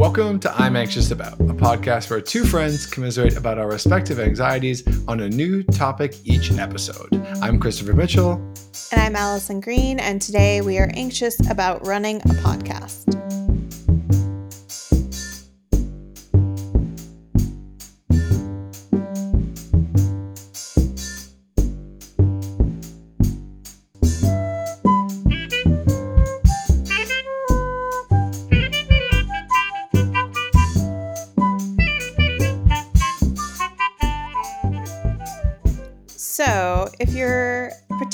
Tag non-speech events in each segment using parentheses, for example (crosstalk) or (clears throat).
Welcome to I'm Anxious About, a podcast where two friends commiserate about our respective anxieties on a new topic each episode. I'm Christopher Mitchell. And I'm Allison Green, and today we are anxious about running a podcast.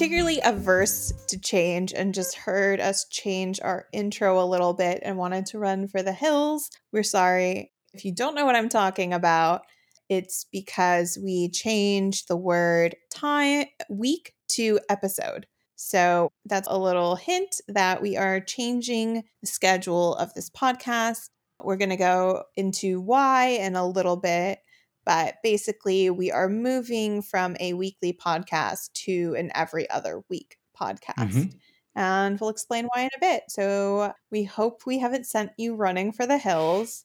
Particularly averse to change and just heard us change our intro a little bit and wanted to run for the hills, we're sorry. If you don't know what I'm talking about, it's because we changed the word time week to episode. So that's a little hint that we are changing the schedule of this podcast. We're going to go into why in a little bit, but basically, we are moving from a weekly podcast to an every other week podcast. Mhm. And we'll explain why in a bit. So we hope we haven't sent you running for the hills.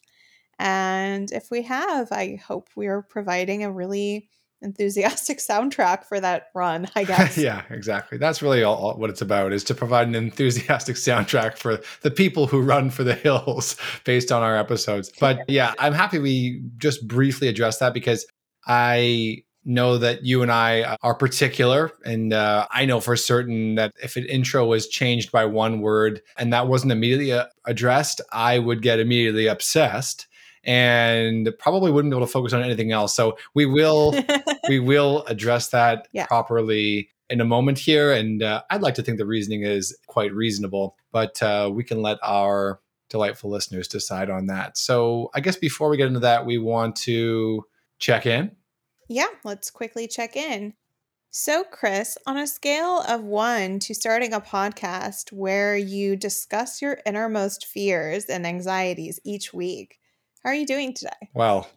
And if we have, I hope we are providing a really enthusiastic soundtrack for that run, I (laughs) guess. yeah, exactly. That's really all, all what it's about is to provide an enthusiastic soundtrack for the people who run for the hills (laughs) based on our episodes. (laughs) But yeah, I'm happy we just briefly addressed that because I know that you and I are particular. And uh, I know for certain that if an intro was changed by one word and that wasn't immediately uh, addressed, I would get immediately obsessed and probably wouldn't be able to focus on anything else. So we will (laughs) we will address that Yeah. properly in a moment here. And uh, I'd like to think the reasoning is quite reasonable, but uh, we can let our delightful listeners decide on that. So I guess before we get into that, we want to check in. Yeah, let's quickly check in. So, Chris, on a scale of one to starting a podcast where you discuss your innermost fears and anxieties each week, how are you doing today? Well,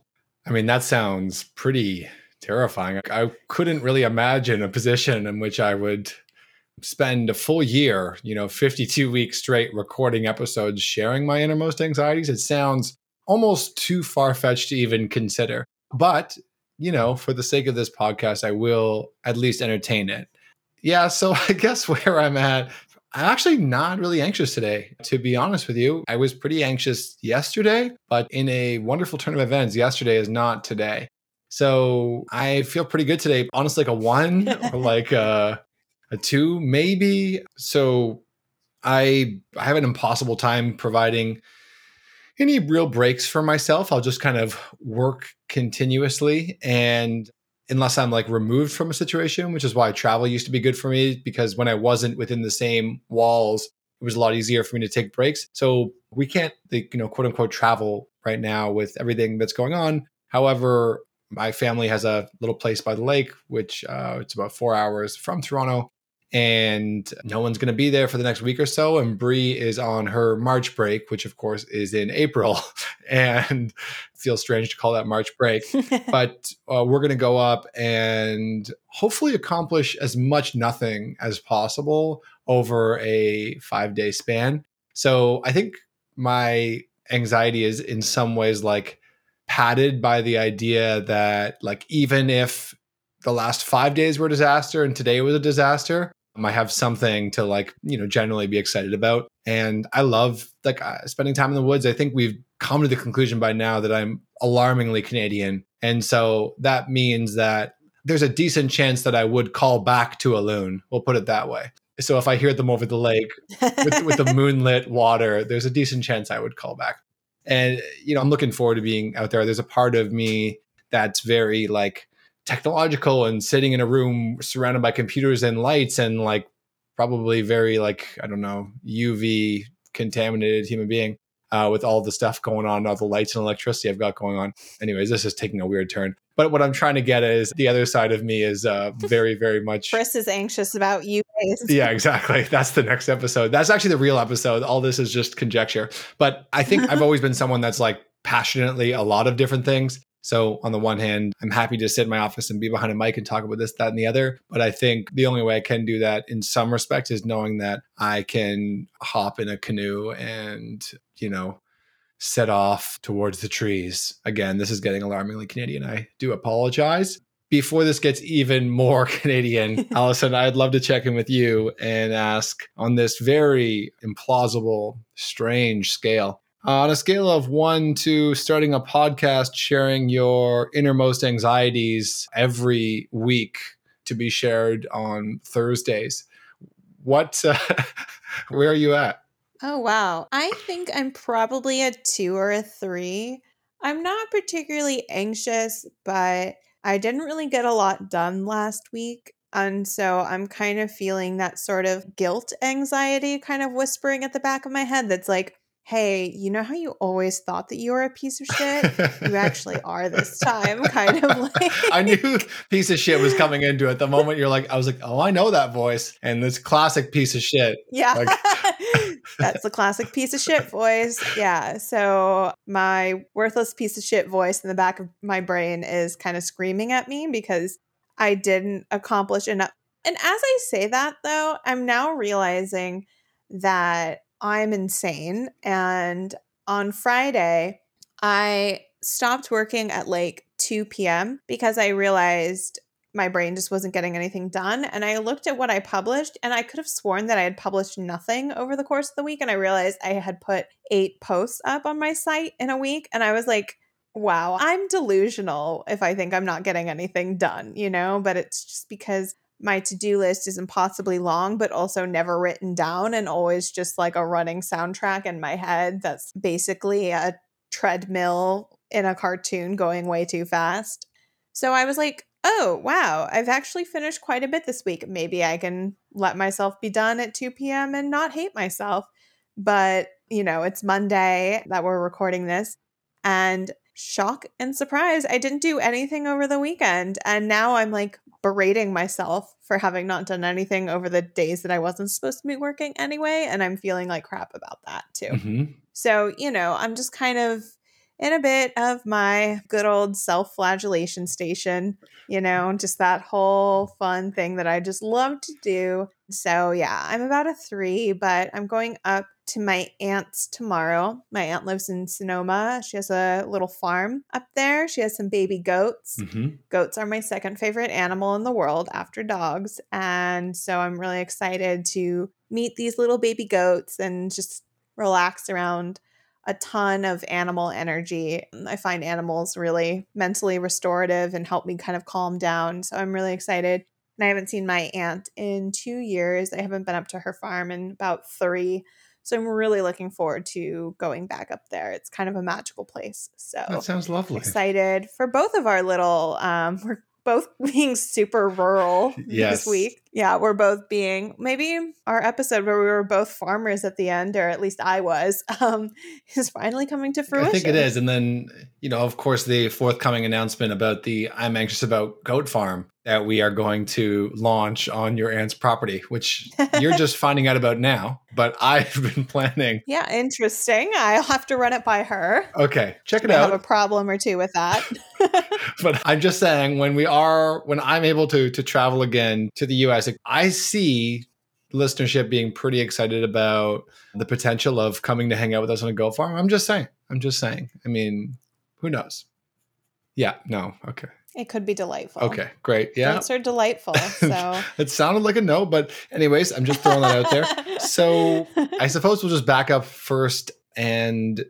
I mean, that sounds pretty terrifying. I couldn't really imagine a position in which I would spend a full year, you know, 52 weeks straight recording episodes sharing my innermost anxieties. It sounds almost too far fetched to even consider. But, you know, for the sake of this podcast, I will at least entertain it. Yeah, so (laughs) I guess where I'm at, I'm actually not really anxious today, to be honest with you. I was pretty anxious yesterday, but in a wonderful turn of events, yesterday is not today. So I feel pretty good today. Honestly, like a one (laughs) or like a, a two, maybe. So I, I have an impossible time providing any real breaks for myself. I'll just kind of work continuously. And unless I'm like removed from a situation, which is why travel used to be good for me because when I wasn't within the same walls, it was a lot easier for me to take breaks. So we can't, like, you know, quote unquote travel right now with everything that's going on. However, my family has a little place by the lake, which uh, it's about four hours from Toronto, and no one's going to be there for the next week or so. And Bree is on her March break, which of course is in April, (laughs) and feels strange to call that March break (laughs) but uh, we're going to go up and hopefully accomplish as much nothing as possible over a five day span. So I think my anxiety is in some ways like padded by the idea that like even if the last five days were a disaster and today was a disaster, I have something to like you know generally be excited about. And I love like uh, spending time in the woods. I think we've come to the conclusion by now that I'm alarmingly Canadian. And so that means that there's a decent chance that I would call back to a loon. We'll put it that way. So if I hear them over the lake with, with the (laughs) moonlit water, there's a decent chance I would call back. And, you know, I'm looking forward to being out there. There's a part of me that's very like technological and sitting in a room surrounded by computers and lights and like probably very like, I don't know, UV contaminated human being uh, with all the stuff going on, all the lights and electricity I've got going on. Anyways, this is taking a weird turn. But what I'm trying to get is the other side of me is uh, (laughs) very, very much. Chris is anxious about you. (laughs) Yeah, exactly. That's the next episode. That's actually the real episode. All this is just conjecture. But I think (laughs) I've always been someone that's like passionately a lot of different things. So on the one hand, I'm happy to sit in my office and be behind a mic and talk about this, that, and the other. But I think the only way I can do that in some respect is knowing that I can hop in a canoe and, you know, set off towards the trees. Again, this is getting alarmingly Canadian. I do apologize. Before this gets even more (laughs) Canadian, (laughs) Allison, I'd love to check in with you and ask on this very implausible, strange scale. Uh, on a scale of one to starting a podcast, sharing your innermost anxieties every week to be shared on Thursdays, what, uh, (laughs) where are you at? Oh, wow. I think I'm probably a two or a three. I'm not particularly anxious, but I didn't really get a lot done last week. And so I'm kind of feeling that sort of guilt anxiety kind of whispering at the back of my head that's like, hey, you know how you always thought that you were a piece of shit? you (laughs) actually are this time, kind of like. (laughs) I knew piece of shit was coming into it. The moment you're like, I was like, oh, I know that voice. And this classic piece of shit. Yeah. Like- (laughs) That's the classic piece of shit voice. Yeah. So my worthless piece of shit voice in the back of my brain is kind of screaming at me because I didn't accomplish enough. And as I say that, though, I'm now realizing that I'm insane. And on Friday, I stopped working at like 2 p.m. because I realized my brain just wasn't getting anything done. And I looked at what I published and I could have sworn that I had published nothing over the course of the week. And I realized I had put eight posts up on my site in a week. And I was like, wow, I'm delusional if I think I'm not getting anything done, you know? But it's just because my to-do list is impossibly long but also never written down and always just like a running soundtrack in my head that's basically a treadmill in a cartoon going way too fast. So i was like oh wow i've actually finished quite a bit this week. Maybe i can let myself be done at 2 p.m and not hate myself. But you know it's monday that we're recording this and shock and surprise i didn't do anything over the weekend. And now i'm like berating myself for having not done anything over the days that I wasn't supposed to be working anyway. And I'm feeling like crap about that too. Mm-hmm. So, you know, I'm just kind of in a bit of my good old self flagellation station, you know, just that whole fun thing that I just love to do. So, yeah, I'm about a three, but I'm going up to my aunt's tomorrow. My aunt lives in Sonoma. She has a little farm up there. She has some baby goats. Mm-hmm. Goats are my second favorite animal in the world after dogs. And so I'm really excited to meet these little baby goats and just relax around a ton of animal energy. I find animals really mentally restorative and help me kind of calm down. So I'm really excited. And I haven't seen my aunt in two years. I haven't been up to her farm in about three. So I'm really looking forward to going back up there. It's kind of a magical place. So That sounds lovely. excited for both of our little um (laughs) we're both (laughs) being super rural Yes. this week. Yeah, we're both being maybe our episode where we were both farmers at the end, or at least I was, (laughs) um, is finally coming to fruition. I think it is. And then, you know, of course, the forthcoming announcement about the I'm anxious about goat farm that we are going to launch on your aunt's property, which (laughs) you're just finding out about now. But I've been (laughs) planning. Yeah, interesting. I'll have to run it by her. Okay, check it I have a problem or two with that. But I'm just saying, when we are, when I'm able to to travel again to the US, I see listenership being pretty excited about the potential of coming to hang out with us on a goat farm. I'm just saying. I'm just saying. I mean, who knows? Yeah. No. Okay. it could be delightful. Okay, great. Yeah. Goats are delightful. (laughs) So it sounded like a no, but anyways, I'm just throwing that out there. (laughs) So I suppose we'll just back up first and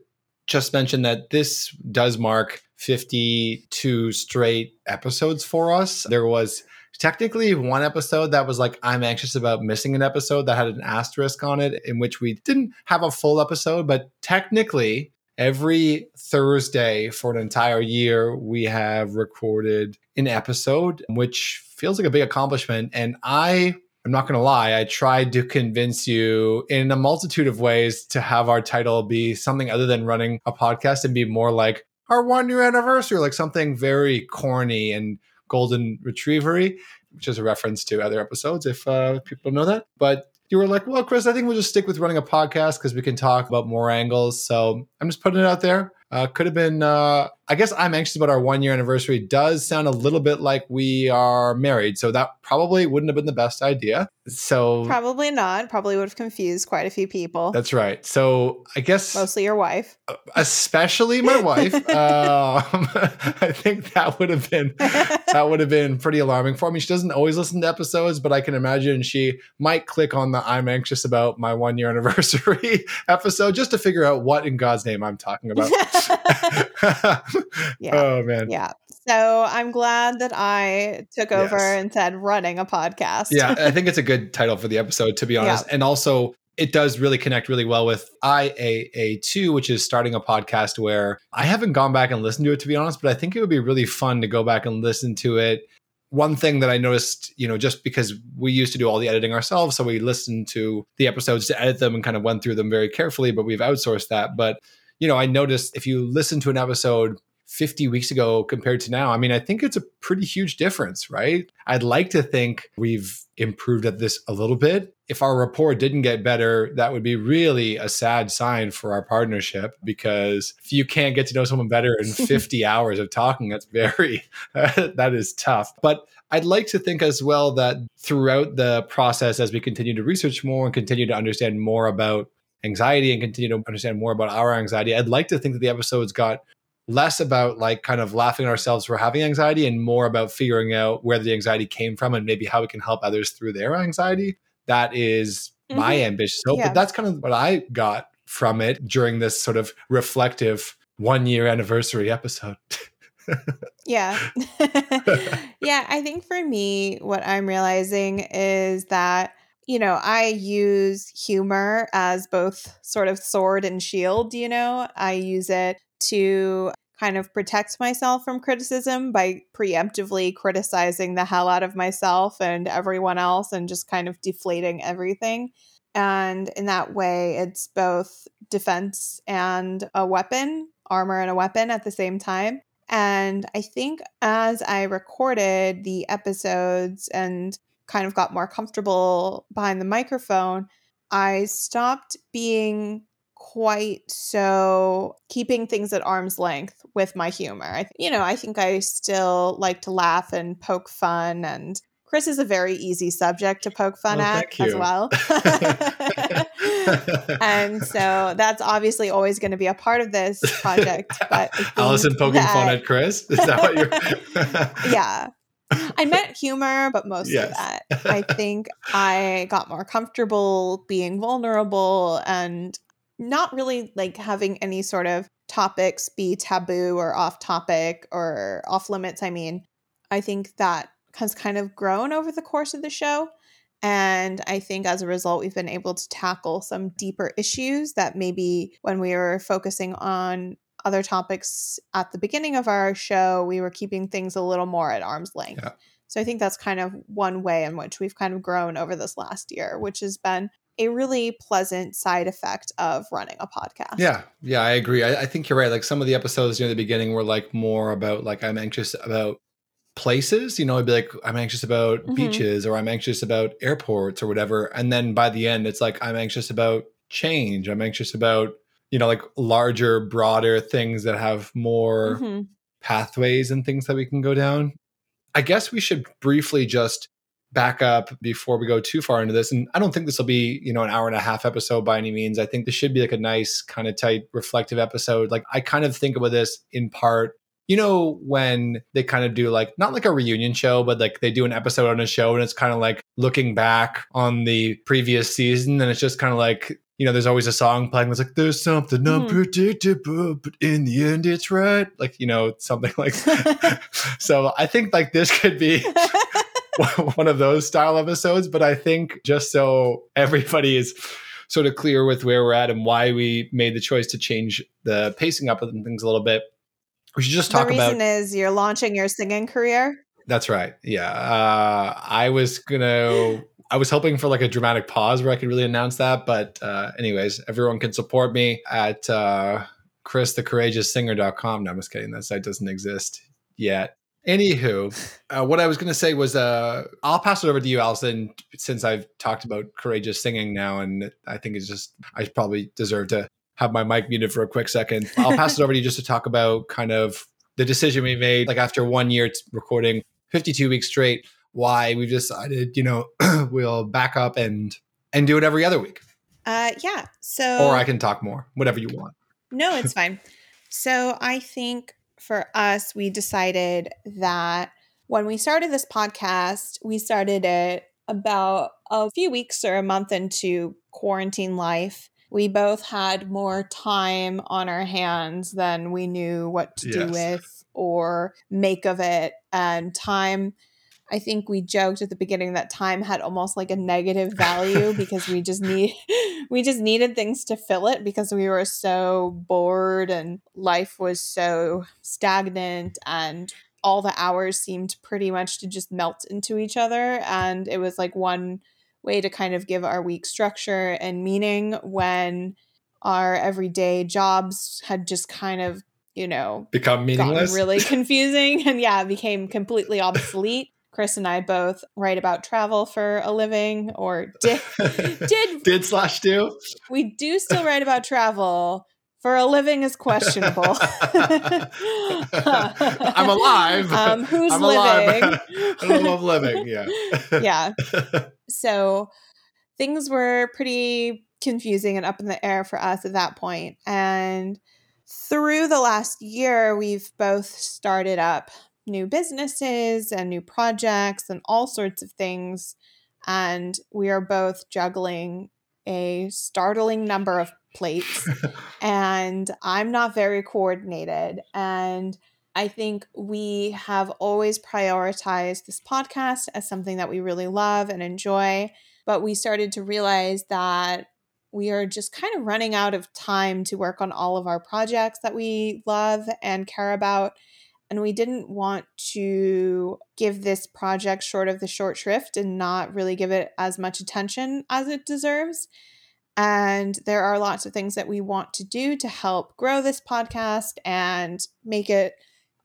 just mention that this does mark 52 straight episodes for us. There was technically one episode that was like, I'm anxious about missing an episode that had an asterisk on it, in which we didn't have a full episode, but technically, every Thursday for an entire year, we have recorded an episode, which feels like a big accomplishment. And I, I'm not going to lie, I tried to convince you in a multitude of ways to have our title be something other than running a podcast and be more like our one year anniversary, like something very corny and golden retrievery, which is a reference to other episodes if uh, people know that. But you were like, well, Chris, I think we'll just stick with running a podcast because we can talk about more angles. So I'm just putting it out there. Uh, could have been uh, I guess I'm anxious about our one year anniversary does sound a little bit like we are married. So that probably wouldn't have been the best idea. So Probably not. Probably would have confused quite a few people. that's right. So I guess Mostly your wife. especially my wife. (laughs) um, (laughs) I think that would have been (laughs) that would have been pretty alarming for me. She doesn't always listen to episodes, but I can imagine she might click on the "I'm anxious about my one year anniversary" episode just to figure out what in God's name I'm talking about. (laughs) Yeah. Oh man. yeah. So I'm glad that I took over Yes. and said running a podcast. yeah, I think it's a (laughs) good title for the episode, to be honest. And also, it does really connect really well with IAA2, which is starting a podcast where I haven't gone back and listened to it, to be honest, but I think it would be really fun to go back and listen to it. One thing that I noticed, you know, just because we used to do all the editing ourselves, so we listened to the episodes to edit them and kind of went through them very carefully, but we've outsourced that. But, you know, I noticed if you listen to an episode 50 weeks ago compared to now, I mean, I think it's a pretty huge difference, right? I'd like to think we've improved at this a little bit. If our rapport didn't get better, that would be really a sad sign for our partnership because if you can't get to know someone better in (laughs) 50 hours of talking, that's very, (laughs) that is tough. But I'd like to think as well that throughout the process, as we continue to research more and continue to understand more about anxiety and continue to understand more about our anxiety, I'd like to think that the episodes got less about like kind of laughing at ourselves for having anxiety and more about figuring out where the anxiety came from and maybe how we can help others through their anxiety. That is my mm-hmm. ambitious hope. Yeah. But that's kind of what I got from it during this sort of reflective one year anniversary episode. Yeah. (laughs) yeah. I think for me, what I'm realizing is that, you know, I use humor as both sort of sword and shield, you know, I use it to kind of protect myself from criticism by preemptively criticizing the hell out of myself and everyone else and just kind of deflating everything. And in that way, it's both defense and a weapon, armor and a weapon at the same time. And I think as I recorded the episodes and kind of got more comfortable behind the microphone, I stopped being quite so keeping things at arm's length with my humor. I, you know, I think I still like to laugh and poke fun and Chris is a very easy subject to poke fun at as well. (laughs) and so that's obviously always going to be a part of this project. But (laughs) Allison poking fun at Chris. Is that what you're? (laughs) yeah. I meant humor, but most Yes. of that. I think I got more comfortable being vulnerable and not really like having any sort of topics be taboo or off topic or off limits. I mean, I think that has kind of grown over the course of the show. And I think as a result, we've been able to tackle some deeper issues that maybe when we were focusing on other topics at the beginning of our show, we were keeping things a little more at arm's length. Yeah. So I think that's kind of one way in which we've kind of grown over this last year, which has been a really pleasant side effect of running a podcast. Yeah, yeah, I agree. I, I think you're right. Like some of the episodes near the beginning were like more about like I'm anxious about places. You know, I'd be like I'm anxious about Mhm. beaches or I'm anxious about airports or whatever. And then by the end, it's like I'm anxious about change. I'm anxious about you know like larger, broader things that have more Mhm. pathways and things that we can go down. I guess we should briefly just back up before we go too far into this. And I don't think this will be, you know, an hour and a half episode by any means. I think this should be like a nice, kind of tight, reflective episode. Like I kind of think about this in part. You know, when they kind of do like not like a reunion show, but like they do an episode on a show and it's kind of like looking back on the previous season and it's just kind of like, you know, there's always a song playing that's like, there's something unpredictable, mm-hmm. but in the end it's right. Like, you know, something (laughs) like (laughs) so I think like this could be (laughs) (laughs) one of those style episodes, but I think just so everybody is sort of clear with where we're at and why we made the choice to change the pacing up and things a little bit, we should just talk about it. the reason is you're launching your singing career. That's right. Yeah. Uh, I was gonna. I was hoping for like a dramatic pause where I could really announce that, but uh, anyways, everyone can support me at uh, christhecourageoussinger.com. No, I'm just kidding. That site doesn't exist yet. Anywho, uh, what I was going to say was uh, I'll pass it over to you, Allison, since I've talked about courageous singing now, and I think it's just I probably deserve to have my mic muted for a quick second. I'll pass it over to you just to talk about kind of the decision we made, like after one year recording 52 weeks straight, why we've decided, you know, (clears throat) we'll back up and and do it every other week. Uh, yeah. So, or I can talk more, whatever you want. No, it's fine. So, I think for us, we decided that when we started this podcast, we started it about a few weeks or a month into quarantine life. We both had more time on our hands than we knew what to yes. do with or make of it. And time I think we joked at the beginning that time had almost like a negative value (laughs) because we just need (laughs) we just needed things to fill it because we were so bored and life was so stagnant and all the hours seemed pretty much to just melt into each other. And it was like one way to kind of give our week structure and meaning when our everyday jobs had just kind of you know become meaningless. really (laughs) confusing and yeah became completely obsolete Chris and I both write about travel for a living, or did (laughs) did did slash do. We do still write about travel for a living is questionable. (laughs) I'm alive. (laughs) Um, who's I'm living? Alive. I love living. Yeah. yeah. So things were pretty confusing and up in the air for us at that point. point, and through the last year, we've both started up new businesses and new projects and all sorts of things. And we are both juggling a startling number of plates. (laughs) and I'm not very coordinated. And I think we have always prioritized this podcast as something that we really love and enjoy. But we started to realize that we are just kind of running out of time to work on all of our projects that we love and care about and we didn't want to give this project short of the short shrift and not really give it as much attention as it deserves. And there are lots of things that we want to do to help grow this podcast and make it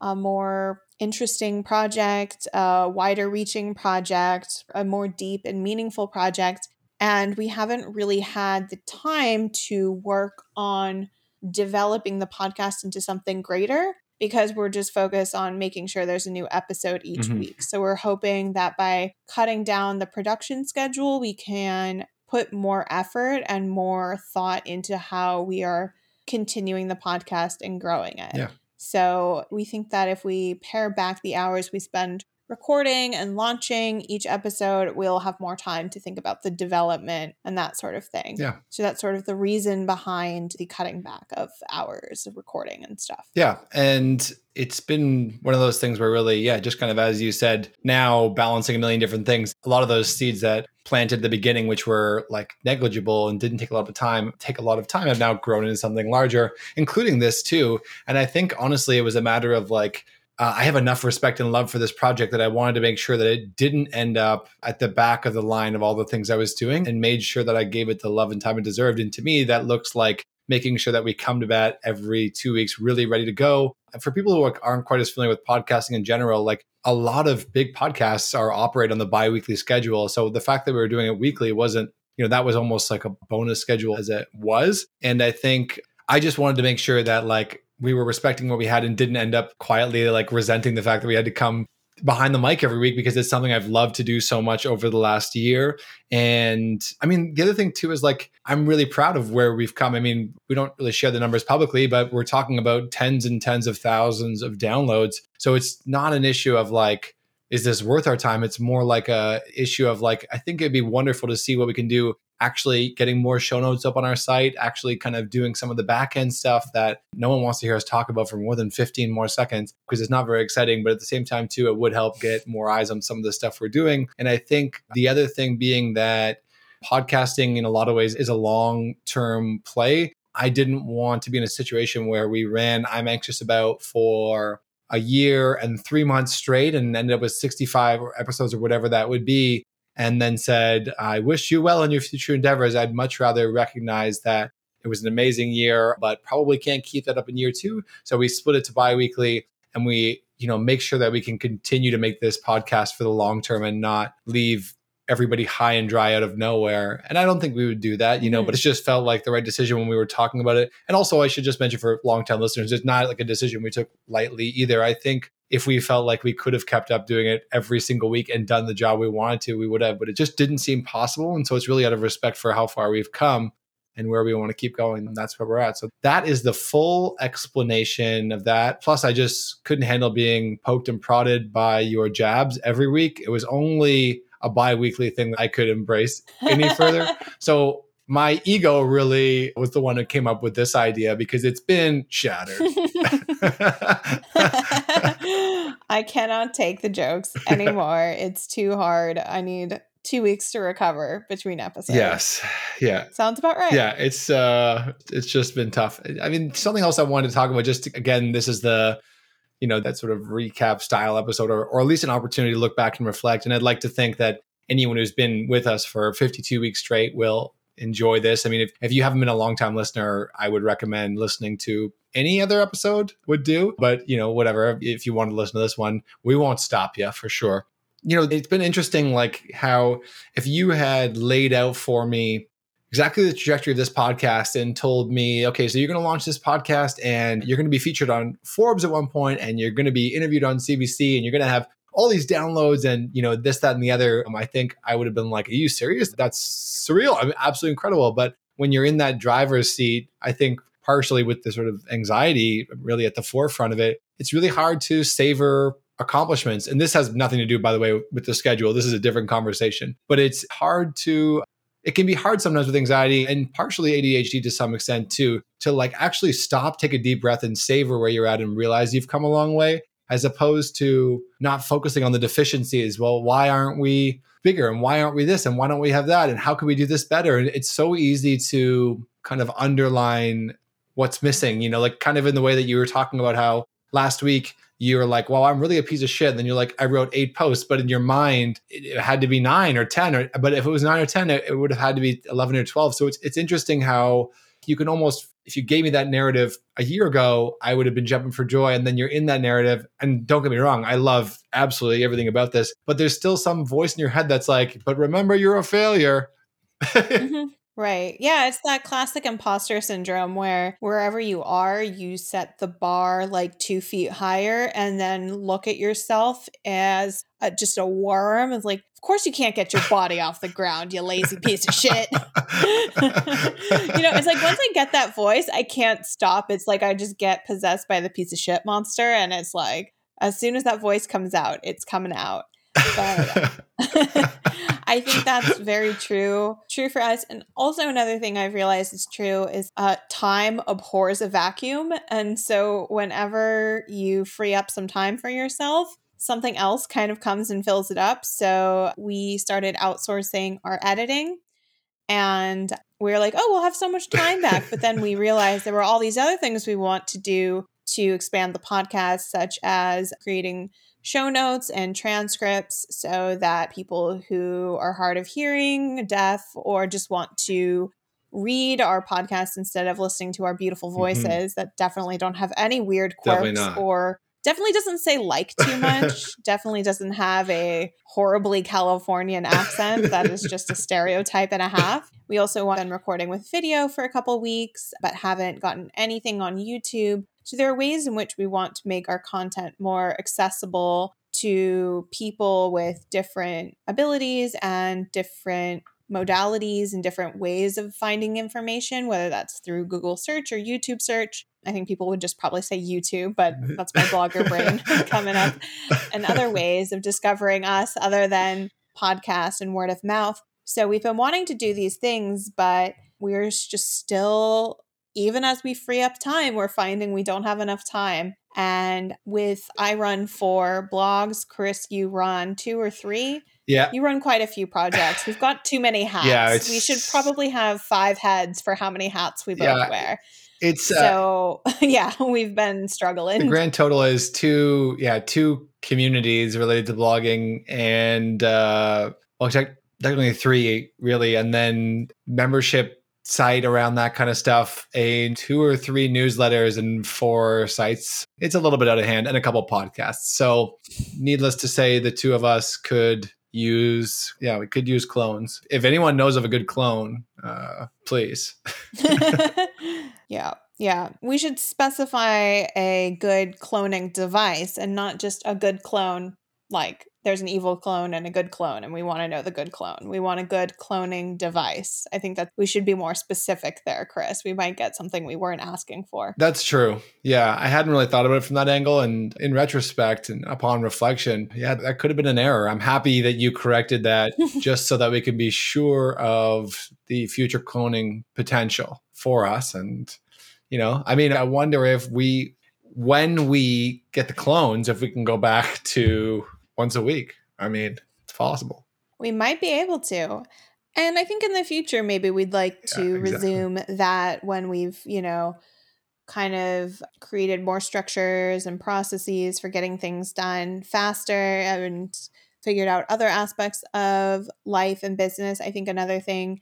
a more interesting project, a wider reaching project, a more deep and meaningful project. And we haven't really had the time to work on developing the podcast into something greater because we're just focused on making sure there's a new episode each mm-hmm. week. So we're hoping that by cutting down the production schedule, we can put more effort and more thought into how we are continuing the podcast and growing it. Yeah. So we think that if we pare back the hours we spend recording and launching each episode, we'll have more time to think about the development and that sort of thing. Yeah. So that's sort of the reason behind the cutting back of hours of recording and stuff. Yeah. And it's been one of those things where really, yeah, just kind of as you said, now balancing a million different things. A lot of those seeds that planted at the beginning, which were like negligible and didn't take a lot of time, take a lot of time, have now grown into something larger, including this too. And I think honestly, it was a matter of like, uh, I have enough respect and love for this project that I wanted to make sure that it didn't end up at the back of the line of all the things I was doing and made sure that I gave it the love and time it deserved. And to me, that looks like making sure that we come to bat every two weeks, really ready to go. And for people who aren't quite as familiar with podcasting in general, like a lot of big podcasts are operate on the bi-weekly schedule. So the fact that we were doing it weekly wasn't, you know, that was almost like a bonus schedule as it was. And I think I just wanted to make sure that like we were respecting what we had and didn't end up quietly like resenting the fact that we had to come behind the mic every week because it's something I've loved to do so much over the last year. And I mean, the other thing too is like, I'm really proud of where we've come. I mean, we don't really share the numbers publicly, but we're talking about tens and tens of thousands of downloads. So it's not an issue of like, is this worth our time? It's more like a issue of like, I think it'd be wonderful to see what we can do actually getting more show notes up on our site, actually kind of doing some of the back end stuff that no one wants to hear us talk about for more than 15 more seconds because it's not very exciting. But at the same time, too, it would help get more eyes on some of the stuff we're doing. And I think the other thing being that podcasting in a lot of ways is a long term play. I didn't want to be in a situation where we ran I'm anxious about for a year and three months straight and ended up with 65 episodes or whatever that would be and then said, I wish you well in your future endeavors. I'd much rather recognize that it was an amazing year, but probably can't keep that up in year two. So we split it to biweekly and we, you know, make sure that we can continue to make this podcast for the long term and not leave everybody high and dry out of nowhere. And I don't think we would do that, you know, mm-hmm. but it just felt like the right decision when we were talking about it. And also, I should just mention for long time listeners, it's not like a decision we took lightly either. I think if we felt like we could have kept up doing it every single week and done the job we wanted to, we would have, but it just didn't seem possible. And so it's really out of respect for how far we've come and where we want to keep going. And that's where we're at. So that is the full explanation of that. Plus, I just couldn't handle being poked and prodded by your jabs every week. It was only a bi weekly thing that I could embrace any (laughs) further. so my ego really was the one who came up with this idea because it's been shattered. (laughs) I cannot take the jokes anymore. (laughs) It's too hard. I need two weeks to recover between episodes. Yes. Yeah. Sounds about right. Yeah. It's uh it's just been tough. I mean, something else I wanted to talk about, just again, this is the you know, that sort of recap style episode or or at least an opportunity to look back and reflect. And I'd like to think that anyone who's been with us for 52 weeks straight will enjoy this. I mean, if, if you haven't been a long time listener, I would recommend listening to any other episode would do. But, you know, whatever, if you want to listen to this one, we won't stop you for sure. You know, it's been interesting, like how if you had laid out for me exactly the trajectory of this podcast and told me, okay, so you're going to launch this podcast and you're going to be featured on Forbes at one point and you're going to be interviewed on CBC and you're going to have all these downloads and you know this that and the other. Um, i think i would have been like are you serious? That's surreal. I mean absolutely incredible. But when you're in that driver's seat i think partially with the sort of anxiety really at the forefront of it it's really hard to savor accomplishments. And this has nothing to do by the way with the schedule. This is a different conversation. But it's hard to it can be hard sometimes with anxiety and partially ADHD to some extent too, to like actually stop, take a deep breath and savor where you're at and realize you've come a long way as opposed to not focusing on the deficiencies. Well, why aren't we bigger and why aren't we this and why don't we have that and how can we do this better? And it's so easy to kind of underline what's missing, you know, like kind of in the way that you were talking about how last week you were like, well, I'm really a piece of shit. And then you're like, I wrote eight posts, but in your mind, it had to be nine or 10. Or, but if it was nine or 10, it, it would have had to be 11 or 12. So it's, it's interesting how you can almost if you gave me that narrative a year ago, I would have been jumping for joy. And then you're in that narrative. And don't get me wrong, I love absolutely everything about this, but there's still some voice in your head that's like, but remember, you're a failure. (laughs) mm-hmm. Right. Yeah, it's that classic imposter syndrome where wherever you are, you set the bar like two feet higher and then look at yourself as a, just a worm. It's like, of course you can't get your body off the ground, you lazy piece of shit. (laughs) you know, it's like once I get that voice, I can't stop. It's like I just get possessed by the piece of shit monster. And it's like, as soon as that voice comes out, it's coming out. (laughs) I think that's very true. True for us. And also another thing I've realized is true is uh, time abhors a vacuum. And so whenever you free up some time for yourself, something else kind of comes and fills it up. So we started outsourcing our editing. And we were like, oh, we'll have so much time back. But then we realized there were all these other things we want to do to expand the podcast, such as creating show notes and transcripts so that people who are hard of hearing, deaf, or just want to read our podcast instead of listening to our beautiful mm-hmm. voices mm-hmm. that definitely don't have any weird quirks or definitely doesn't say like too much (laughs) definitely doesn't have a horribly californian accent that is just a stereotype and a half we also have been recording with video for a couple weeks but haven't gotten anything on youtube so there are ways in which we want to make our content more accessible to people with different abilities and different modalities and different ways of finding information, whether that's through Google search or YouTube search. I think people would just probably say YouTube, but (laughs) that's my blogger brain (laughs) coming up. And other ways of discovering us other than podcast and word of mouth. So we've been wanting to do these things, but we're just still even as we free up time, we're finding we don't have enough time. And with I run four blogs, Chris, you run two or three. Yeah. You run quite a few projects. We've got too many (laughs) hats. Yeah, we should probably have five heads for how many hats we both yeah, wear. It's uh, so (laughs) yeah, we've been struggling. The grand total is two, yeah, two communities related to blogging and uh well technically three really, and then membership site around that kind of stuff, a two or three newsletters and four sites. It's a little bit out of hand and a couple podcasts. So, needless to say, the two of us could use yeah we could use clones if anyone knows of a good clone uh please (laughs) yeah yeah we should specify a good cloning device and not just a good clone like there's an evil clone and a good clone and we want to know the good clone. We want a good cloning device. I think that we should be more specific there chris. We might get something we weren't asking for. That's true. Yeah i hadn't really thought about it from that angle and in retrospect and upon reflection yeah that could have been an error. I'm happy that you corrected that (laughs) just so that we can be sure of the future cloning potential for us. And you know i mean i wonder if we when we get the clones if we can go back to once a week. I mean, it's possible. We might be able to. And I think in the future, maybe we'd like to yeah, exactly. resume that when we've, you know, kind of created more structures and processes for getting things done faster and figured out other aspects of life and business. I think another thing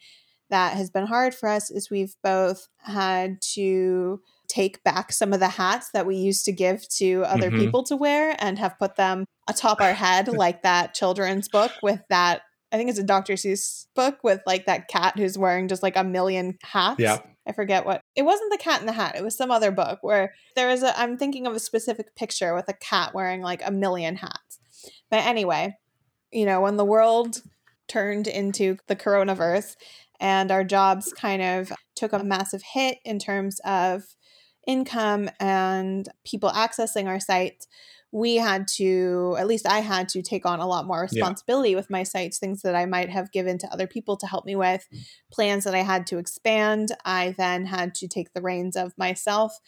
that has been hard for us is we've both had to take back some of the hats that we used to give to other mm-hmm. people to wear and have put them atop our head, (laughs) like that children's book with that. I think it's a Dr. Seuss book with like that cat who's wearing just like a million hats. Yeah. I forget what it wasn't the cat in the hat. It was some other book where there is a I'm thinking of a specific picture with a cat wearing like a million hats. But anyway, you know, when the world turned into the coronavirus and our jobs kind of took a massive hit in terms of income and people accessing our site, we had to, at least I had to take on a lot more responsibility yeah. with my sites, things that I might have given to other people to help me with, mm. plans that I had to expand. I then had to take the reins of myself.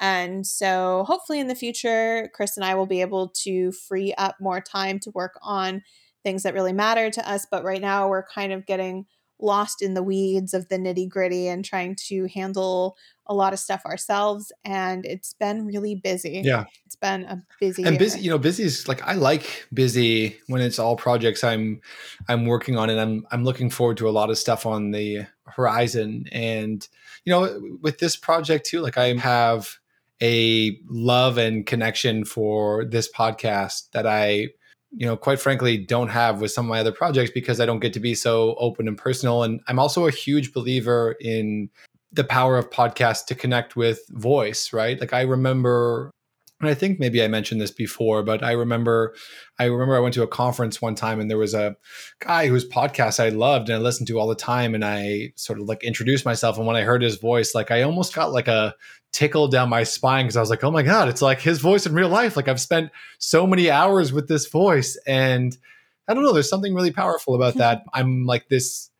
And so hopefully in the future, Chris and I will be able to free up more time to work on things that really matter to us. But right now, we're kind of getting lost in the weeds of the nitty gritty and trying to handle a lot of stuff ourselves and it's been really busy. Yeah. It's been a busy and busy you know busy is like i like busy when it's all projects i'm i'm working on and i'm i'm looking forward to a lot of stuff on the horizon. And you know with this project too like i have a love and connection for this podcast that i you know, quite frankly, don't have with some of my other projects because I don't get to be so open and personal. And I'm also a huge believer in the power of podcasts to connect with voice, right? Like I remember and I think maybe I mentioned this before, but I remember I remember I went to a conference one time and there was a guy whose podcast I loved and I listened to all the time and I sort of like introduced myself and when I heard his voice like I almost got like a tickle down my spine because I was like, "Oh my god, it's like his voice in real life. Like I've spent so many hours with this voice and I don't know, there's something really powerful about that. (laughs) I'm like this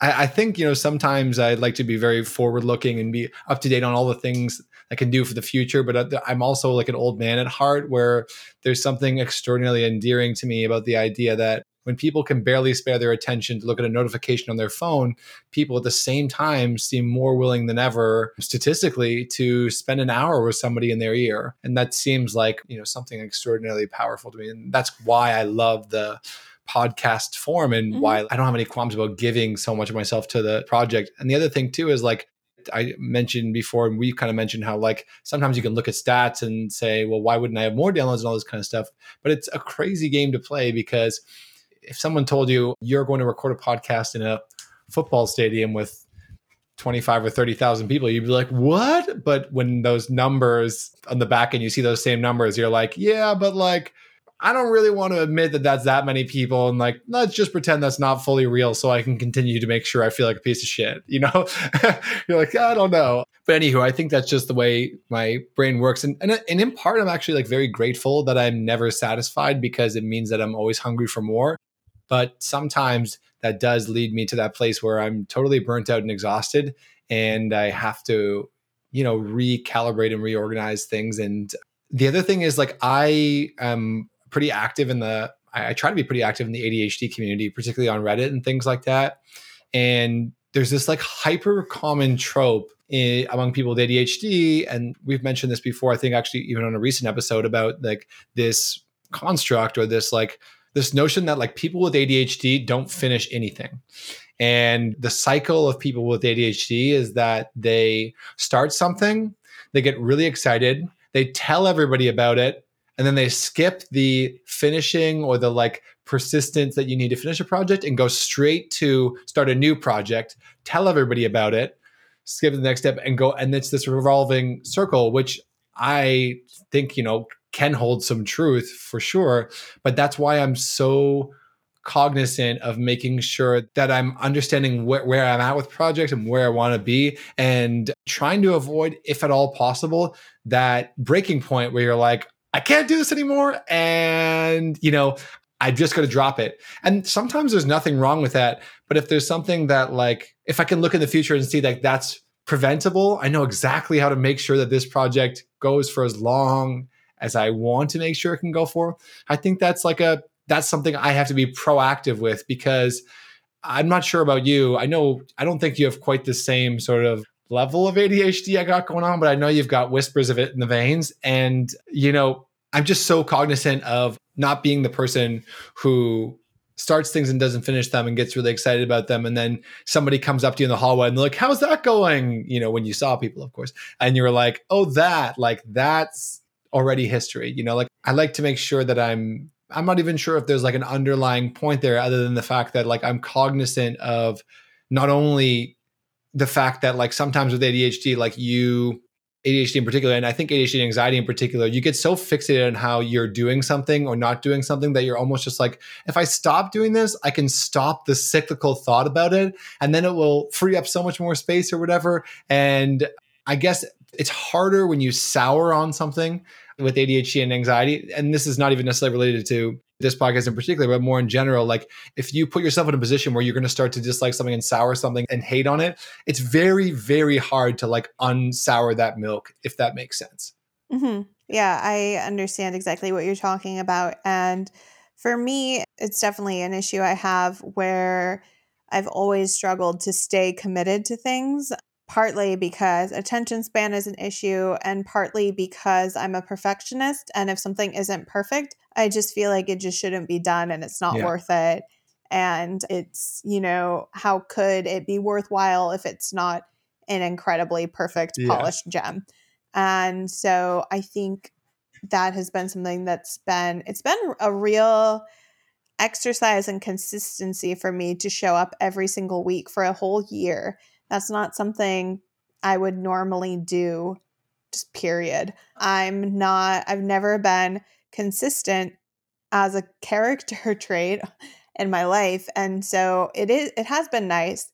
I, I think, you know, sometimes I'd like to be very forward looking and be up to date on all the things I can do for the future. But I'm also like an old man at heart where there's something extraordinarily endearing to me about the idea that when people can barely spare their attention to look at a notification on their phone, people at the same time seem more willing than ever statistically to spend an hour with somebody in their ear. And that seems like, you know, something extraordinarily powerful to me. And that's why I love the podcast form and mm-hmm. why I don't have any qualms about giving so much of myself to the project. And the other thing too is like I mentioned before, and we've kind of mentioned how like sometimes you can look at stats and say, well, why wouldn't I have more downloads and all this kind of stuff? But it's a crazy game to play because if someone told you you're going to record a podcast in a football stadium with 25 or 30,000 people, you'd be like, what? But when those numbers on the back end, you see those same numbers, you're like, yeah, but like I don't really want to admit that that's that many people. And like, let's just pretend that's not fully real so I can continue to make sure I feel like a piece of shit. (laughs) You know, (laughs) you're like, I don't know. But anywho, I think that's just the way my brain works. And, and, and in part, I'm actually like very grateful that I'm never satisfied because it means that I'm always hungry for more. But sometimes that does lead me to that place where I'm totally burnt out and exhausted. And I have to, you know, recalibrate and reorganize things. And the other thing is like I am pretty active in the I, try to be pretty active in the ADHD community, particularly on Reddit and things like that. And there's this like hyper common trope in, among people with ADHD, and we've mentioned this before. I think actually even on a recent episode about like this construct or this like this notion that like people with ADHD don't finish anything. And the cycle of people with ADHD is that they start something, they get really excited, they tell everybody about it, and then they skip the finishing or the like persistence that you need to finish a project and go straight to start a new project, tell everybody about it, skip the next step and go. And it's this revolving circle, which I think, you know, can hold some truth for sure. But that's why I'm so cognizant of making sure that I'm understanding wh- where I'm at with projects and where I want to be and trying to avoid, if at all possible, that breaking point where you're like, I can't do this anymore. And, you know, I just got to drop it. And sometimes there's nothing wrong with that. But if there's something that, like, if I can look in the future and see like that's preventable, I know exactly how to make sure that this project goes for as long as I want to make sure it can go for. I think that's like a that's something I have to be proactive with because I'm not sure about you. I know I don't think you have quite the same sort of level of ADHD I got going on, but I know you've got whispers of it in the veins. And, you know, I'm just so cognizant of not being the person who starts things and doesn't finish them and gets really excited about them. And then somebody comes up to you in the hallway and they're like, How's that going? You know, when you saw people, of course. And you're like, Oh, that, like, that's already history. You know, like I like to make sure that I'm I'm not even sure if there's like an underlying point there other than the fact that like I'm cognizant of not only the fact that like sometimes with ADHD, like you ADHD in particular, and I think ADHD and anxiety in particular, you get so fixated on how you're doing something or not doing something that you're almost just like, if I stop doing this, I can stop the cyclical thought about it, and then it will free up so much more space or whatever. And I guess it's harder when you sour on something with ADHD and anxiety, and this is not even necessarily related to this podcast in particular, but more in general, like if you put yourself in a position where you're going to start to dislike something and sour something and hate on it, it's very, very hard to like unsour that milk, if that makes sense. Mm-hmm. Yeah, I understand exactly what you're talking about. And for me, it's definitely an issue I have where I've always struggled to stay committed to things partly because attention span is an issue and partly because I'm a perfectionist and if something isn't perfect, I just feel like it just shouldn't be done and it's not yeah. worth it. And it's, you know, how could it be worthwhile if it's not an incredibly perfect yeah. polished gem? And so I think that has been something that's been it's been a real exercise and consistency for me to show up every single week for a whole year that's not something I would normally do, just period. I'm not, I've never been consistent as a character (laughs) trait in my life. And so it is, it has been nice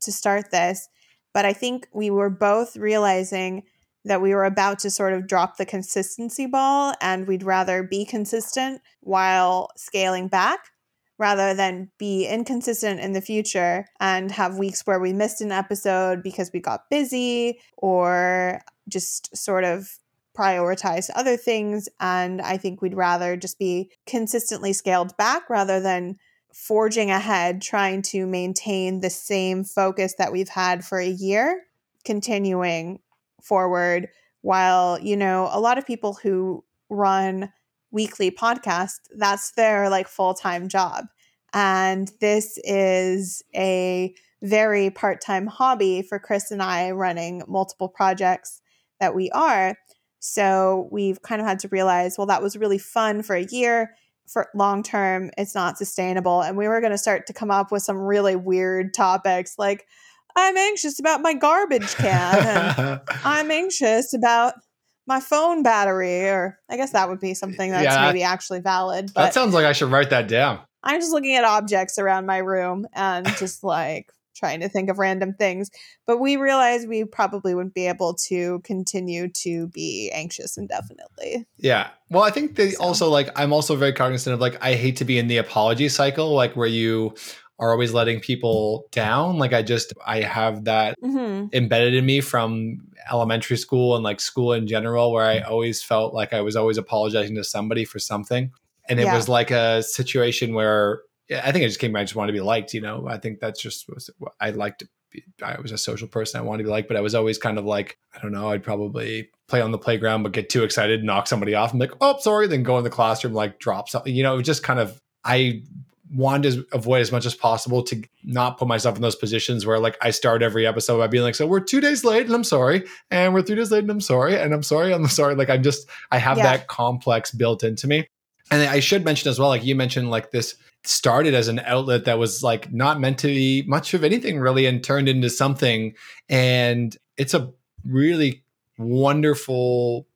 to start this. But I think we were both realizing that we were about to sort of drop the consistency ball and we'd rather be consistent while scaling back rather than be inconsistent in the future and have weeks where we missed an episode because we got busy or just sort of prioritize other things. And I think we'd rather just be consistently scaled back rather than forging ahead, trying to maintain the same focus that we've had for a year, continuing forward. While, you know, a lot of people who run weekly podcast that's their like full-time job. And this is a very part-time hobby for chris and i running multiple projects that we are. So we've kind of had to realize well that was really fun for a year. For long term it's not sustainable. And we were going to start to come up with some really weird topics like i'm anxious about my garbage can (laughs) i'm anxious about my phone battery, or I guess that would be something that's yeah, maybe actually valid. But that sounds like I should write that down. I'm just looking at objects around my room and (laughs) just like trying to think of random things. But we realized we probably wouldn't be able to continue to be anxious indefinitely. Yeah. Well, I think they so. also like, I'm also very cognizant of like, I hate to be in the apology cycle, like where you are always letting people down. Like I just I have that mm-hmm. embedded in me from elementary school and like school in general where I always felt like I was always apologizing to somebody for something. And it yeah. was like a situation where I think I just came I just wanted to be liked, you know. I think that's just was I liked I was a social person. I wanted to be liked, but I was always kind of like, I don't know, I'd probably play on the playground, but get too excited, knock somebody off, and like, oh, sorry, then go in the classroom, like drop something. You know, it was just kind of I wanted to avoid as much as possible to not put myself in those positions where like I start every episode by being like, so we're two days late and I'm sorry, and we're three days late and I'm sorry, and I'm sorry, I'm (laughs) sorry. Like I'm just I have yeah. that complex built into me. And I should mention as well, like you mentioned, like this started as an outlet that was like not meant to be much of anything really and turned into something. And it's a really wonderful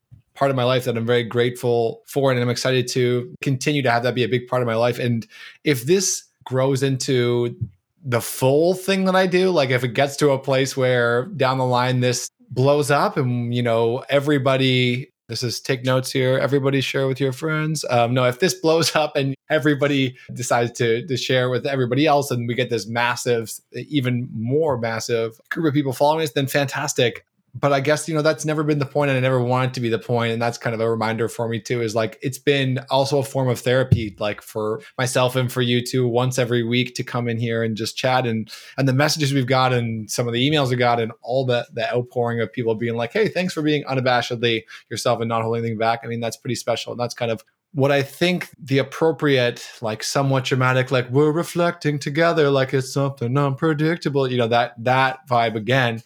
part of my life that I'm very grateful for. And I'm excited to continue to have that be a big part of my life. And if this grows into the full thing that I do, like if it gets to a place where down the line this blows up and, you know, everybody this is take notes here. Everybody share with your friends. Um, no, if this blows (laughs) up and everybody decides to, to share with everybody else and we get this massive, even more massive group of people following us, then fantastic but I guess you know that's never been the point, and I never wanted to be the point, and that's kind of a reminder for me too. Is like it's been also a form of therapy, like for myself and for you too, once every week to come in here and just chat, and and the messages we've got, and some of the emails we got, and all the the outpouring of people being like, "Hey, thanks for being unabashedly yourself and not holding anything back." I mean, that's pretty special, and that's kind of what I think the appropriate, like somewhat dramatic, like we're reflecting together, like it's something unpredictable, you know, that that vibe again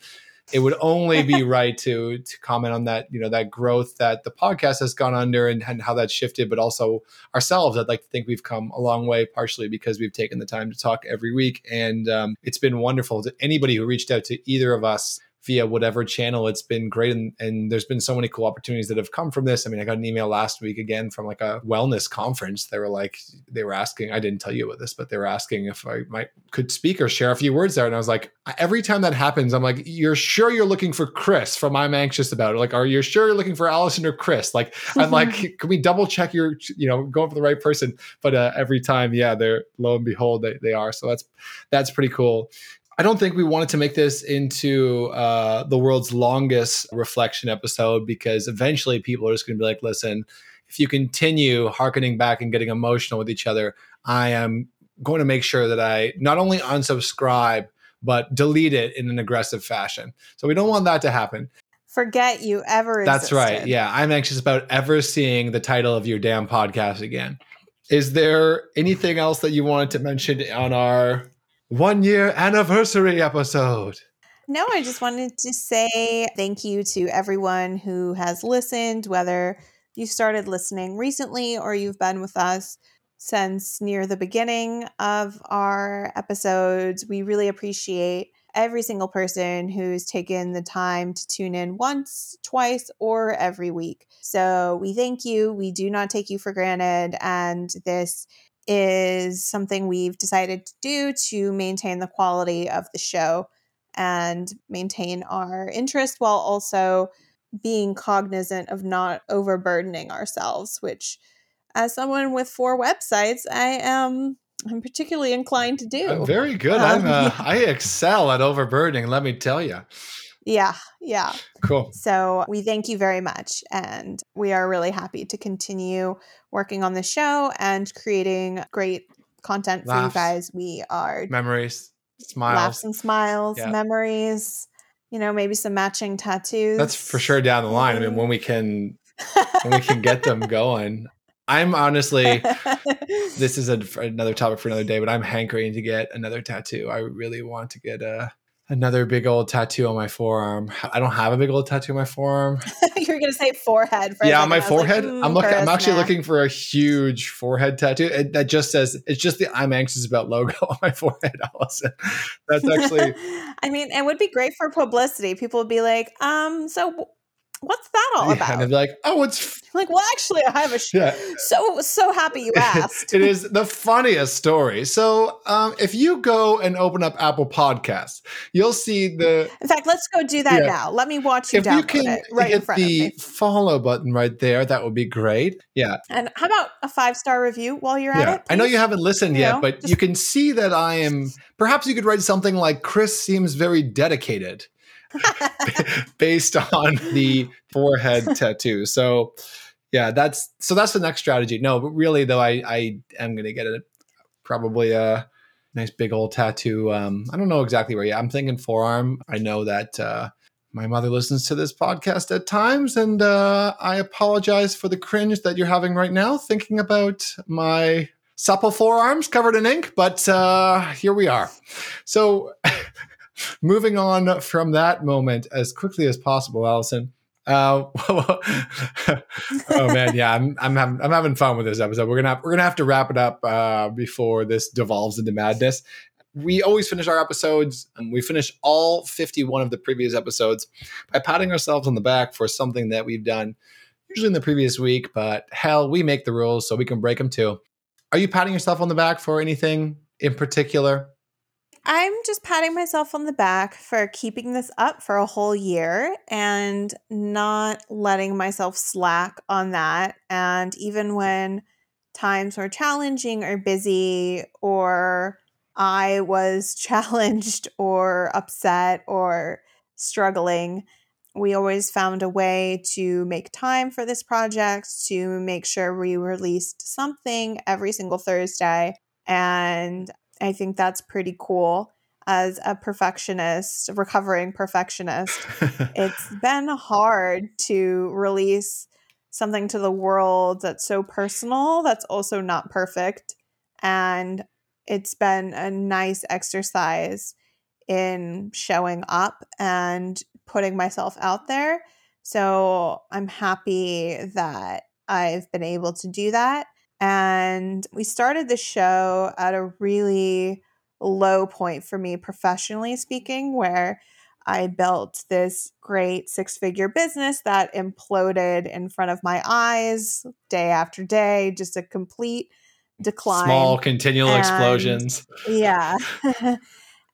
it would only be (laughs) right to to comment on that you know that growth that the podcast has gone under and, and how that's shifted but also ourselves i'd like to think we've come a long way partially because we've taken the time to talk every week. And um, it's been wonderful to anybody who reached out to either of us via whatever channel. It's been great. And, and there's been so many cool opportunities that have come from this. I mean, I got an email last week again from like a wellness conference. They were like, they were asking, I didn't tell you about this, but they were asking if I might could speak or share a few words there. And I was like, every time that happens, I'm like, you're sure you're looking for Chris from I'm anxious about it. Like, are you sure you're looking for Allison or Chris? Like, I'm (laughs) like, can we double check your, you know, going for the right person? But uh, every time, yeah, they're lo and behold, they, they are. So that's, that's pretty cool. I don't think we wanted to make this into uh, the world's longest reflection episode because eventually people are just going to be like, listen, if you continue harkening back and getting emotional with each other, I am going to make sure that I not only unsubscribe, but delete it in an aggressive fashion. So we don't want that to happen. Forget you ever existed. That's right. Yeah. I'm anxious about ever seeing the title of your damn podcast again. Is there anything else that you wanted to mention on our one year anniversary episode. No, I just wanted to say thank you to everyone who has listened, whether you started listening recently or you've been with us since near the beginning of our episodes. We really appreciate every single person who's taken the time to tune in once, twice, or every week. So we thank you. We do not take you for granted. And this is something we've decided to do to maintain the quality of the show and maintain our interest while also being cognizant of not overburdening ourselves, which as someone with four websites, I am I'm particularly inclined to do. I'm very good. Um, I'm uh, (laughs) I excel at overburdening, let me tell you. Yeah, yeah. Cool. So we thank you very much. And we are really happy to continue working on the show and creating great content laughs, for you guys. We are memories, smiles, laughs and smiles, yeah. memories, you know, maybe some matching tattoos. That's for sure down the line. I mean, when we can when we can get them going. I'm honestly, this (laughs) is a, another topic for another day, but I'm hankering to get another tattoo. I really want to get a another big old tattoo on my forearm. I don't have a big old tattoo on my forearm. (laughs) You're gonna say forehead. yeah, on my forehead. Like, mm, I'm looking. I'm actually looking for a huge forehead tattoo it, that just says it's just the "I'm anxious about" logo (laughs) on my forehead. Allison, that's actually. (laughs) I mean, it would be great for publicity. People would be like, um, so what's that all yeah, about? And they'd be like, oh, it's (laughs) like, well, actually, I have a sh- yeah. so so happy you (laughs) asked. it is the funniest story. So, um, if you go and open up Apple Podcasts, you'll see the. In fact, let's go do that yeah. now. Let me watch you if you can right hit the follow button right there, that would be great. Yeah. And how about a five star review while you're at it? Please? I know you haven't listened you yet, know, but just- you can see that I am. (laughs) Perhaps you could write something like Chris seems very dedicated. (laughs) based on the forehead (laughs) tattoo. So yeah, that's so that's the next strategy. No, but really though, I I am gonna get a probably a nice big old tattoo. Um, I don't know exactly where. Yeah, I'm thinking forearm. I know that uh, my mother listens to this podcast at times, and uh, I apologize for the cringe that you're having right now, thinking about my supple forearms covered in ink. But uh, here we are. So. (laughs) moving on from that moment as quickly as possible, Allison. Uh, (laughs) oh man, yeah, I'm I'm having, I'm having fun with this episode. We're gonna have, we're gonna have to wrap it up uh, before this devolves into madness. We always finish our episodes, and we finish all 51 of the previous episodes by patting ourselves on the back for something that we've done, usually in the previous week. But hell, we make the rules, so we can break them too. Are you patting yourself on the back for anything in particular? I'm just patting myself on the back for keeping this up for a whole year and not letting myself slack on that. And even when times were challenging or busy, or I was (laughs) challenged or upset or struggling, we always found a way to make time for this project, to make sure we released something every single Thursday. And I think that's pretty cool as a perfectionist, recovering perfectionist. (laughs) it's been hard to release something to the world that's so personal, that's also not perfect. And it's been a nice exercise in showing up and putting myself out there. So I'm happy that I've been able to do that. And we started the show at a really low point for me professionally speaking, where I built this great six figure business that imploded in front of my eyes day after day, just a complete decline. Small continual and, explosions. Yeah. (laughs)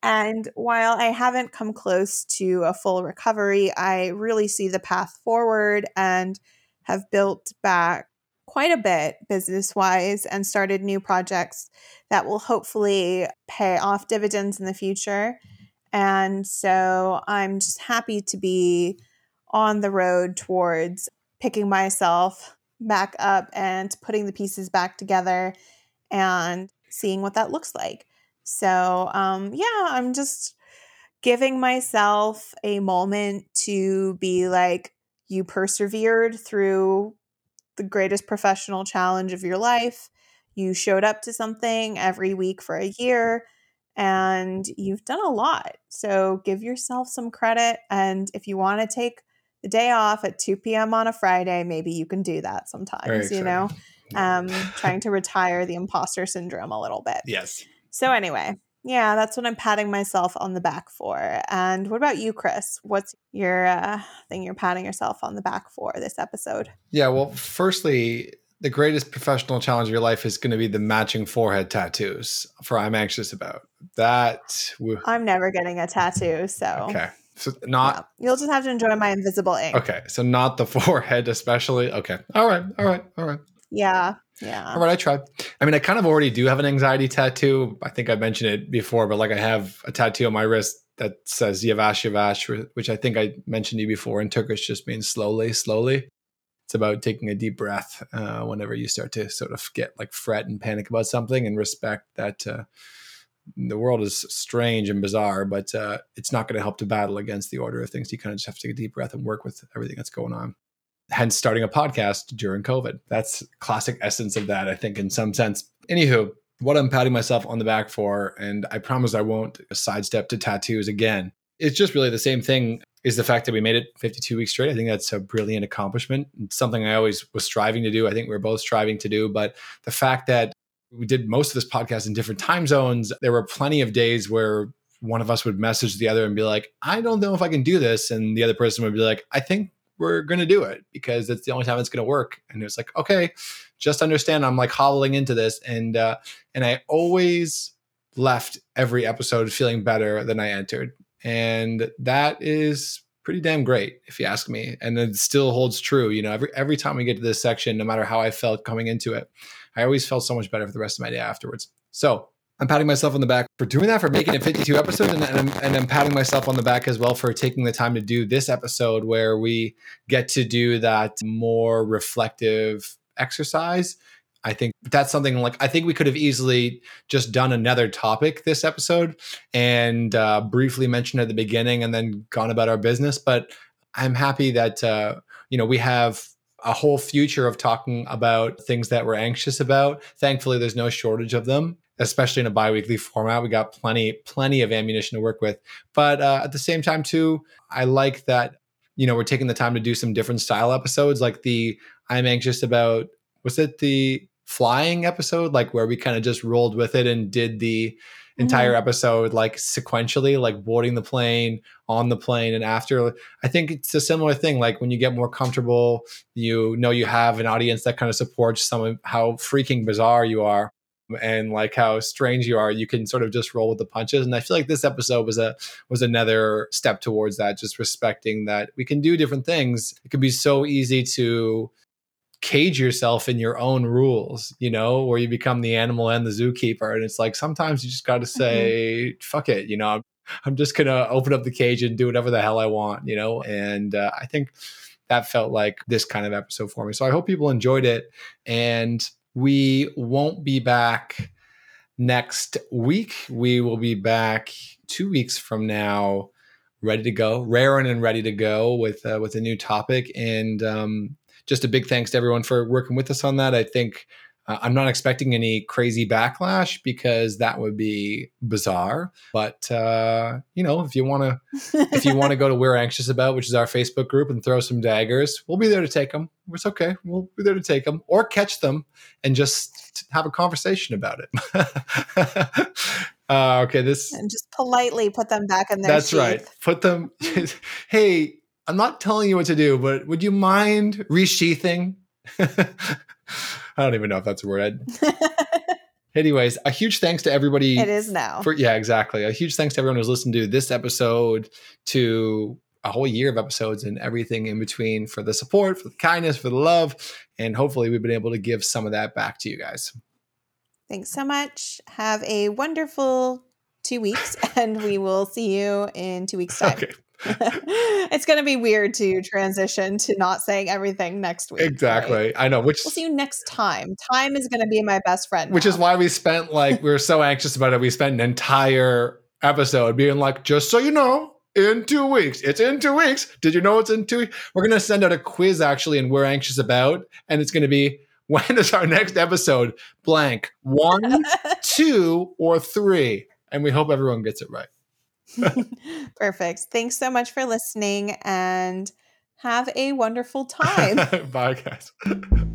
and while I haven't come close to a full recovery, I really see the path forward and have built back quite a bit business wise and started new projects that will hopefully pay off dividends in the future. And so I'm just happy to be on the road towards picking myself back up and putting the pieces back together and seeing what that looks like. So, um, yeah, I'm just giving myself a moment to be like, you persevered through the greatest professional challenge of your life. You showed up to something every week for a year and you've done a lot. So give yourself some credit. And if you want to take the day off at 2 p.m. on a Friday, maybe you can do that sometimes, you know, um, trying to (laughs) retire the imposter syndrome a little bit. Yes. So, anyway, yeah, that's what I'm patting myself on the back for. And what about you, Chris? What's your uh, thing you're patting yourself on the back for this episode? Yeah, well, firstly, the greatest professional challenge of your life is going to be the matching forehead tattoos for I'm anxious about. That w- I'm never getting a tattoo, so Okay. So not yeah. you'll just have to enjoy my invisible ink. Okay. So not the (laughs) forehead especially. Okay. All right. All right. All right. Yeah. Yeah. All right, I tried. I mean, I kind of already do have an anxiety tattoo. I think I mentioned it before, but like I have a tattoo on my wrist that says Yavash Yavash, which I think I mentioned to you before in Turkish just means slowly, slowly. It's about taking a deep breath uh, whenever you start to sort of get like fret and panic about something and respect that uh, the world is strange and bizarre, but uh, it's not going to help to battle against the order of things. You kind of just have to take a deep breath and work with everything that's going on hence starting a podcast during COVID. That's classic essence of that, I think, in some sense. Anywho, what I'm patting myself on the back for, and I promise I won't sidestep to tattoos again. It's just really the same thing is the fact that we made it 52 weeks straight. I think that's a brilliant accomplishment. It's something I always was striving to do. I think we are both striving to do. But the fact that we did most of this podcast in different time zones, there were plenty of days where one of us would message the other and be like, I don't know if I can do this. And the other person would be like, I think we're going to do it because it's the only time it's going to work. And it's like, okay, just understand I'm like hobbling into this. And, uh, and I always left every episode feeling better than I entered. And that is pretty damn great if you ask me. And it still holds true. You know, every, every time we get to this section, no matter how I felt coming into it, I always felt so much better for the rest of my day afterwards. So I'm patting myself on the back for doing that, for making it 52 episodes, and, and, I'm, and I'm patting myself on the back as well for taking the time to do this episode where we get to do that more reflective exercise. I think that's something like I think we could have easily just done another topic this episode and uh, briefly mentioned at the beginning and then gone about our business. But I'm happy that uh, you know we have a whole future of talking about things that we're anxious about. Thankfully, there's no shortage of them especially in a biweekly format. We got plenty, plenty of ammunition to work with. But uh, at the same time, too, I like that you know, we're taking the time to do some different style episodes, like the I'm anxious about was it the flying episode, like where we kind of just rolled with it and did the entire mm-hmm. episode like sequentially, like boarding the plane, on the plane, and after. I think it's a similar thing. Like when you get more comfortable, you know you have an audience that kind of supports some of how freaking bizarre you are and like how strange you are you can sort of just roll with the punches and i feel like this episode was a was another step towards that just respecting that we can do different things it can be so easy to cage yourself in your own rules, you know, where you become the animal and the zookeeper. And it's like sometimes you just got to mm-hmm. say, mm-hmm. fuck it, you know, I'm just going to open up the cage and do whatever the hell I want, you know? And uh, I think that felt like this kind of episode for me. So I hope people enjoyed it. And we won't be back next week. We will be back two weeks from now ready to go, raring and ready to go with uh, with a new topic. And um, just a big thanks to everyone for working with us on that. I think uh, I'm not expecting any crazy backlash because that would be bizarre. But uh, you know, if you want to, if you want to go to We're Anxious About, which is our Facebook group, and throw some daggers, we'll be there to take them. It's okay. We'll be there to take them or catch them and just have a conversation about it. (laughs) uh, okay, this and just politely put them back in their. That's sheath. right. Put them. (laughs) hey, I'm not telling you what to do, but would you mind resheathing? (laughs) I don't even know if that's a word. (laughs) Anyways, a huge thanks to everybody. It is now. For, yeah, exactly. A huge thanks to everyone who's listened to this episode, to a whole year of episodes and everything in between for the support, for the kindness, for the love. And hopefully we've been able to give some of that back to you guys. Thanks so much. Have a wonderful two weeks, (laughs) and we will see you in two weeks' time. Okay. (laughs) it's going to be weird to transition to not saying everything next week. Exactly. Right? I know. Which we'll see you next time. Time is going to be my best friend. Which now. is why we spent like we were so anxious about it. We spent an entire episode being like, just so you know, in two weeks. It's in two weeks. Did you know it's in two? We're going to send out a quiz actually, and we're anxious about, and it's going to be (laughs) when is our next episode? Blank. One, (laughs) two, or three. And we hope everyone gets it right. (laughs) Perfect. Thanks so much for listening and have a wonderful time. (laughs) Bye, guys. (laughs)